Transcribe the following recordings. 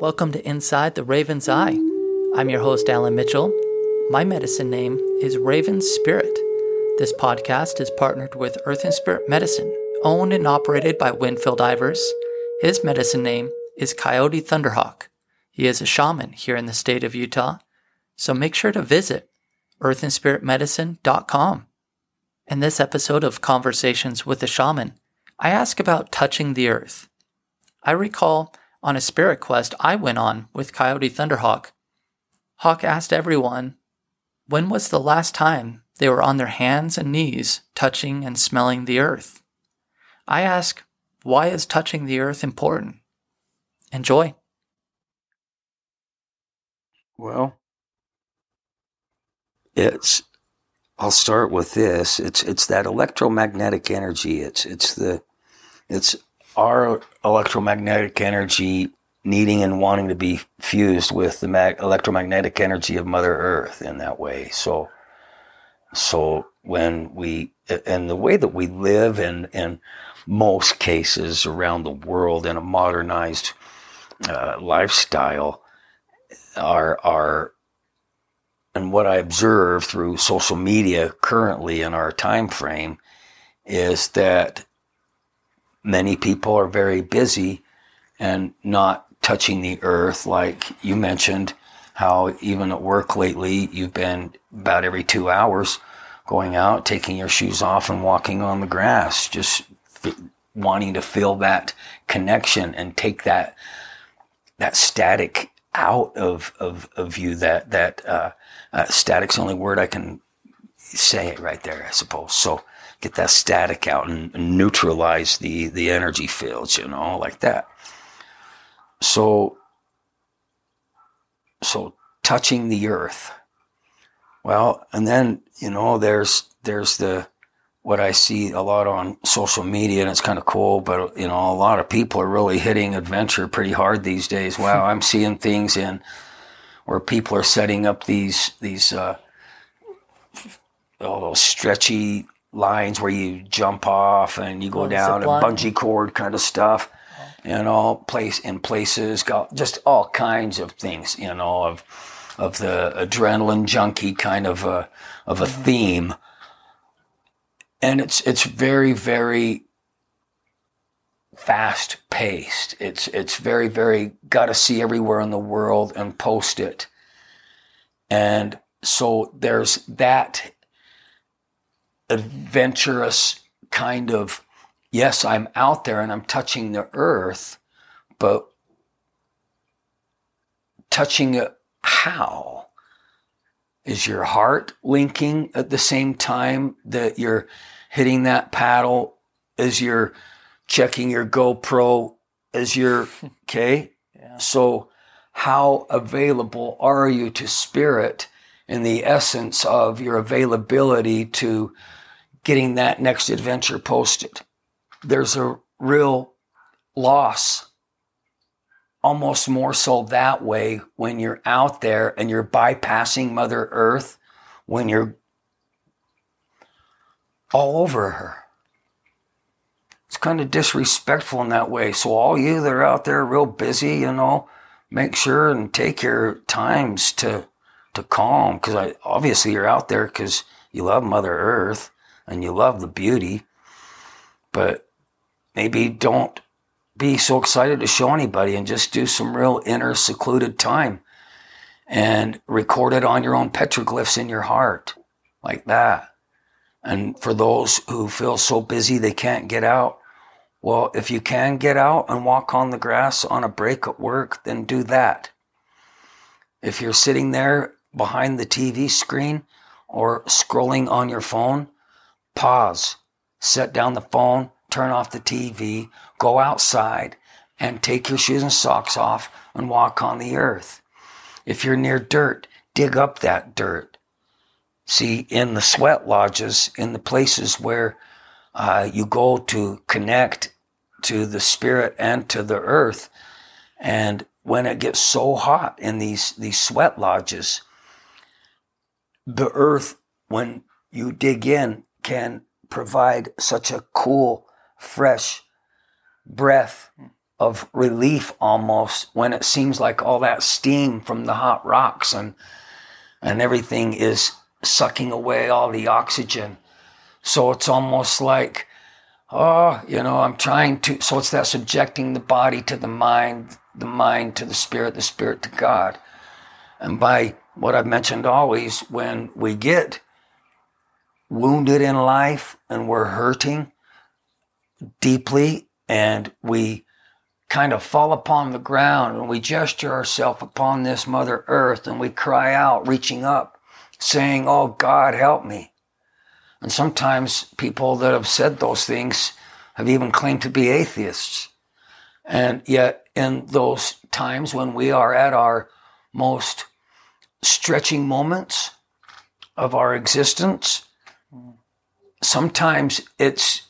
Welcome to Inside the Raven's Eye. I'm your host, Alan Mitchell. My medicine name is Raven Spirit. This podcast is partnered with Earth and Spirit Medicine, owned and operated by Winfield Ivers. His medicine name is Coyote Thunderhawk. He is a shaman here in the state of Utah, so make sure to visit earthandspiritmedicine.com. In this episode of Conversations with a Shaman, I ask about touching the earth. I recall on a spirit quest I went on with Coyote Thunderhawk. Hawk asked everyone, when was the last time they were on their hands and knees touching and smelling the earth? I ask, why is touching the earth important? Enjoy. Well, it's I'll start with this. It's it's that electromagnetic energy. It's it's the it's our electromagnetic energy needing and wanting to be fused with the mag- electromagnetic energy of Mother Earth in that way. So so when we and the way that we live in in most cases around the world in a modernized uh, lifestyle are are and what I observe through social media currently in our time frame is that many people are very busy and not touching the earth. Like you mentioned how even at work lately you've been about every 2 hours going out taking your shoes off and walking on the grass just f- wanting to feel that connection and take that that static out of of, of you that that uh, uh, static's the only word I can say it right there I suppose. So get that static out and, and neutralize the the energy fields you know like that so so touching the earth well and then you know there's there's the what I see a lot on social media, and it's kind of cool. But you know, a lot of people are really hitting adventure pretty hard these days. Wow, I'm seeing things in where people are setting up these these uh, oh, stretchy lines where you jump off and you go Oh, down zip a line. bungee cord kind of stuff. You know, place in places, got just all kinds of things. You know, of of the adrenaline junkie kind of a of a mm-hmm. theme and it's it's very very fast paced it's it's very very got to see everywhere in the world and post it and so there's that adventurous kind of yes i'm out there and i'm touching the earth but touching it how is your heart linking at the same time that you're hitting that paddle as you're checking your GoPro as you're okay? Yeah. So how available are you to spirit in the essence of your availability to getting that next adventure posted? There's a real loss almost more so that way when you're out there and you're bypassing Mother Earth, when you're all over her. It's kind of disrespectful in that way. So, all you that are out there real busy, you know, make sure and take your times to to calm because obviously you're out there because you love Mother Earth and you love the beauty, but maybe don't be so excited to show anybody and just do some real inner secluded time and record it on your own petroglyphs in your heart like that. And for those who feel so busy they can't get out, well, if you can get out and walk on the grass on a break at work, then do that. If you're sitting there behind the TV screen or scrolling on your phone, pause, set down the phone, turn off the TV, go outside and take your shoes and socks off and walk on the earth. If you're near dirt, dig up that dirt. See, in the sweat lodges, in the places where uh, you go to connect to the spirit and to the earth, and when it gets so hot in these these sweat lodges, the earth, when you dig in, can provide such a cool, fresh breath of relief almost when it seems like all that steam from the hot rocks and and everything is sucking away all the oxygen. So it's almost like, oh, you know, I'm trying to. So it's that subjecting the body to the mind, the mind to the spirit, the spirit to God. And by what I've mentioned always, when we get wounded in life and we're hurting deeply and we kind of fall upon the ground and we gesture ourselves upon this Mother Earth and we cry out, reaching up, saying, Oh God, help me. And sometimes people that have said those things have even claimed to be atheists. And yet, in those times when we are at our most stretching moments of our existence, sometimes it's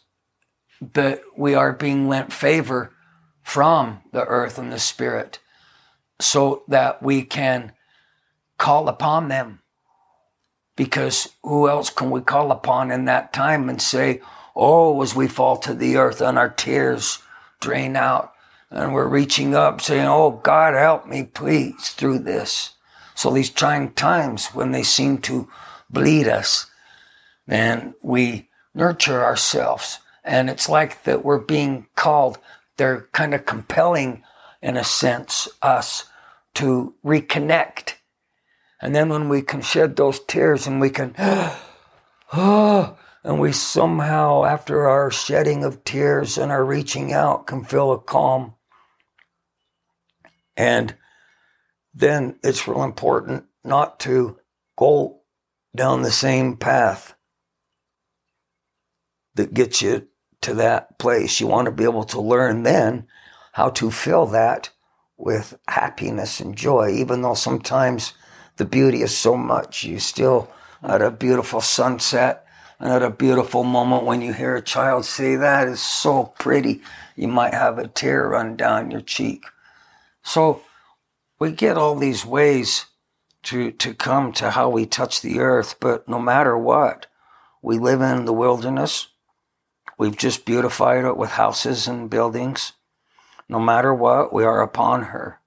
that we are being lent favor from the earth and the spirit so that we can call upon them. Because who else can we call upon in that time and say, Oh, as we fall to the earth and our tears drain out and we're reaching up saying, Oh, God, help me, please, through this. So these trying times when they seem to bleed us, then we nurture ourselves. And it's like that we're being called they're kind of compelling, in a sense, us to reconnect. And then when we can shed those tears and we can, and we somehow, after our shedding of tears and our reaching out, can feel a calm. And then it's real important not to go down the same path that gets you to that place. You want to be able to learn then how to fill that with happiness and joy, even though sometimes the beauty is so much. You still at a beautiful sunset and at a beautiful moment when you hear a child say that is so pretty, you might have a tear run down your cheek. So we get all these ways to, to come to how we touch the earth, but no matter what, we live in the wilderness. We've just beautified it with houses and buildings. No matter what, we are upon her.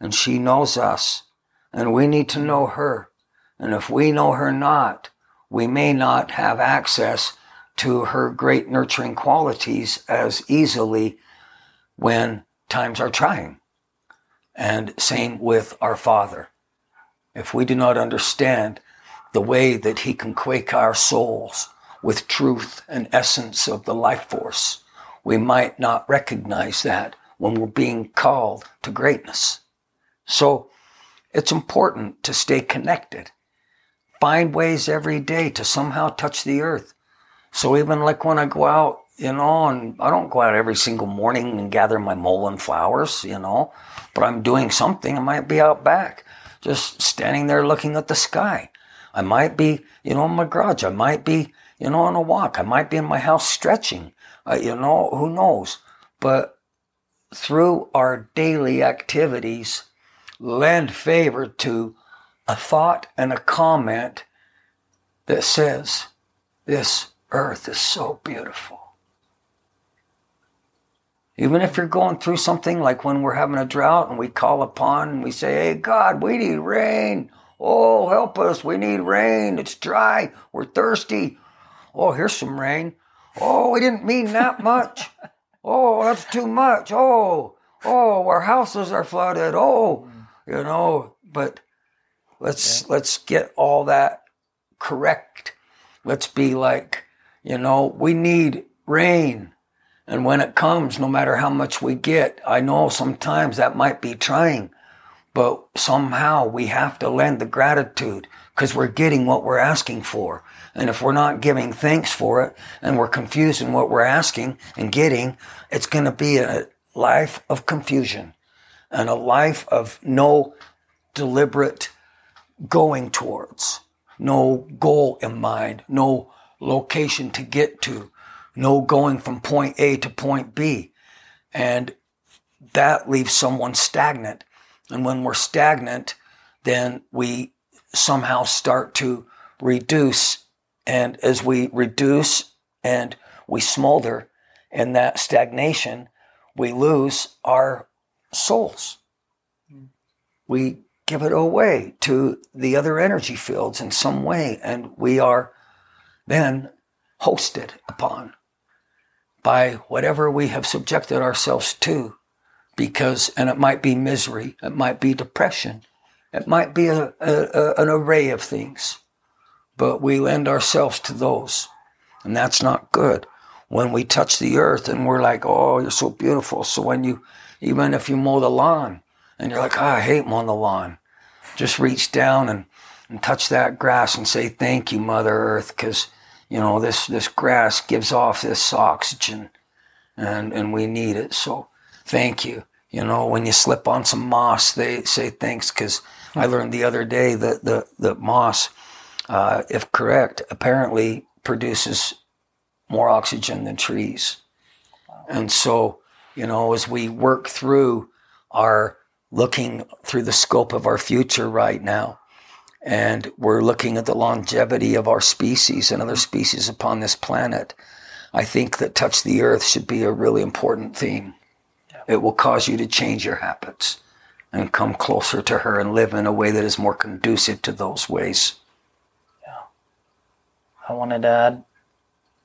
And she knows us. And we need to know her. And if we know her not, we may not have access to her great nurturing qualities as easily when times are trying. And same with our Father. If we do not understand the way that He can quake our souls, with truth and essence of the life force, we might not recognize that when we're being called to greatness. So it's important to stay connected. Find ways every day to somehow touch the earth. So even like when I go out, you know, and I don't go out every single morning and gather my mullein flowers, you know, but I'm doing something. I might be out back, just standing there looking at the sky. I might be, you know, in my garage. I might be you know, on a walk. I might be in my house stretching, uh, you know, who knows? But through our daily activities, lend favor to a thought and a comment that says, This earth is so beautiful. Even if you're going through something like when we're having a drought and we call upon and we say, Hey, God, we need rain. Oh, help us. We need rain. It's dry. We're thirsty. Oh, here's some rain. Oh, we didn't mean that much. Oh, that's too much. Oh, oh, our houses are flooded. Oh, you know, but let's yeah. let's get all that correct. Let's be like, you know, we need rain. And when it comes, no matter how much we get, I know sometimes that might be trying, but somehow we have to lend the gratitude because we're getting what we're asking for. And if we're not giving thanks for it and we're confused in what we're asking and getting, it's going to be a life of confusion and a life of no deliberate going towards, no goal in mind, no location to get to, no going from point A to point B. And that leaves someone stagnant. And when we're stagnant, then we somehow start to reduce and as we reduce and we smolder in that stagnation, we lose our souls. We give it away to the other energy fields in some way, and we are then hosted upon by whatever we have subjected ourselves to because and it might be misery it might be depression it might be a, a, an array of things but we lend ourselves to those and that's not good when we touch the earth and we're like oh you're so beautiful so when you even if you mow the lawn and you're like oh, i hate mowing the lawn just reach down and, and touch that grass and say thank you mother earth because you know, this, this grass gives off this oxygen and, and we need it. So thank you. You know, when you slip on some moss, they say thanks because I learned the other day that the, the moss, uh, if correct, apparently produces more oxygen than trees. And so, you know, as we work through our looking through the scope of our future right now, and we're looking at the longevity of our species and other species upon this planet. I think that touch the earth should be a really important theme. It will cause you to change your habits and come closer to her and live in a way that is more conducive to those ways. Yeah. I wanted to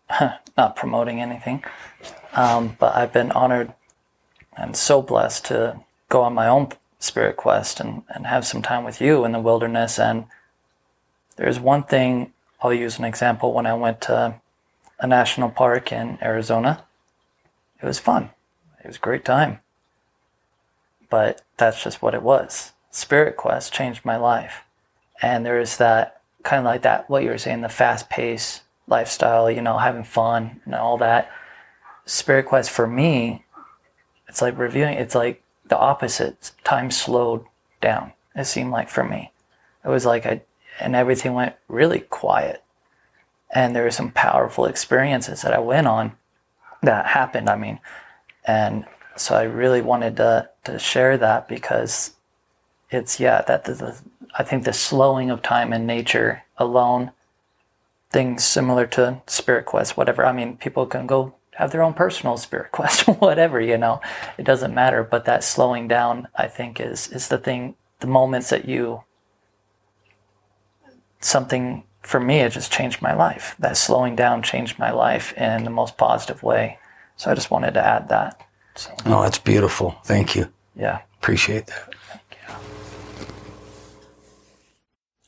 add, not promoting anything, um, but I've been honored and so blessed to go on my own spirit quest and, and have some time with you in the wilderness. And there's one thing I'll use an example when I went to a national park in Arizona. It was fun. It was a great time. But that's just what it was. Spirit Quest changed my life. And there is that kind of like that, what you were saying, the fast pace lifestyle, you know, having fun and all that. Spirit Quest for me, it's like reviewing, it's like the opposite. Time slowed down. It seemed like for me, it was like I, and everything went really quiet. And there were some powerful experiences that I went on that happened. I mean, and so I really wanted to to share that because it's yeah that the, the I think the slowing of time in nature alone, things similar to Spirit Quest, whatever. I mean, people can go have their own personal spirit quest, whatever, you know, it doesn't matter. But that slowing down, I think, is is the thing. The moments that you something for me, it just changed my life. That slowing down changed my life in the most positive way. So I just wanted to add that. So, oh, that's beautiful. Thank you. Yeah, appreciate that. Thank you.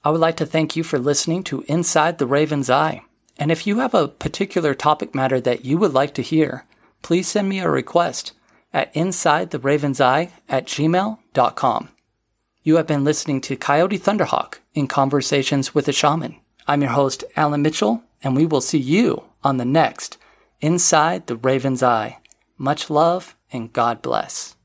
I would like to thank you for listening to Inside the Raven's Eye. And if you have a particular topic matter that you would like to hear, please send me a request at insidetheravenseye at gmail.com. You have been listening to Coyote Thunderhawk in Conversations with a Shaman. I'm your host, Alan Mitchell, and we will see you on the next Inside the Raven's Eye. Much love and God bless.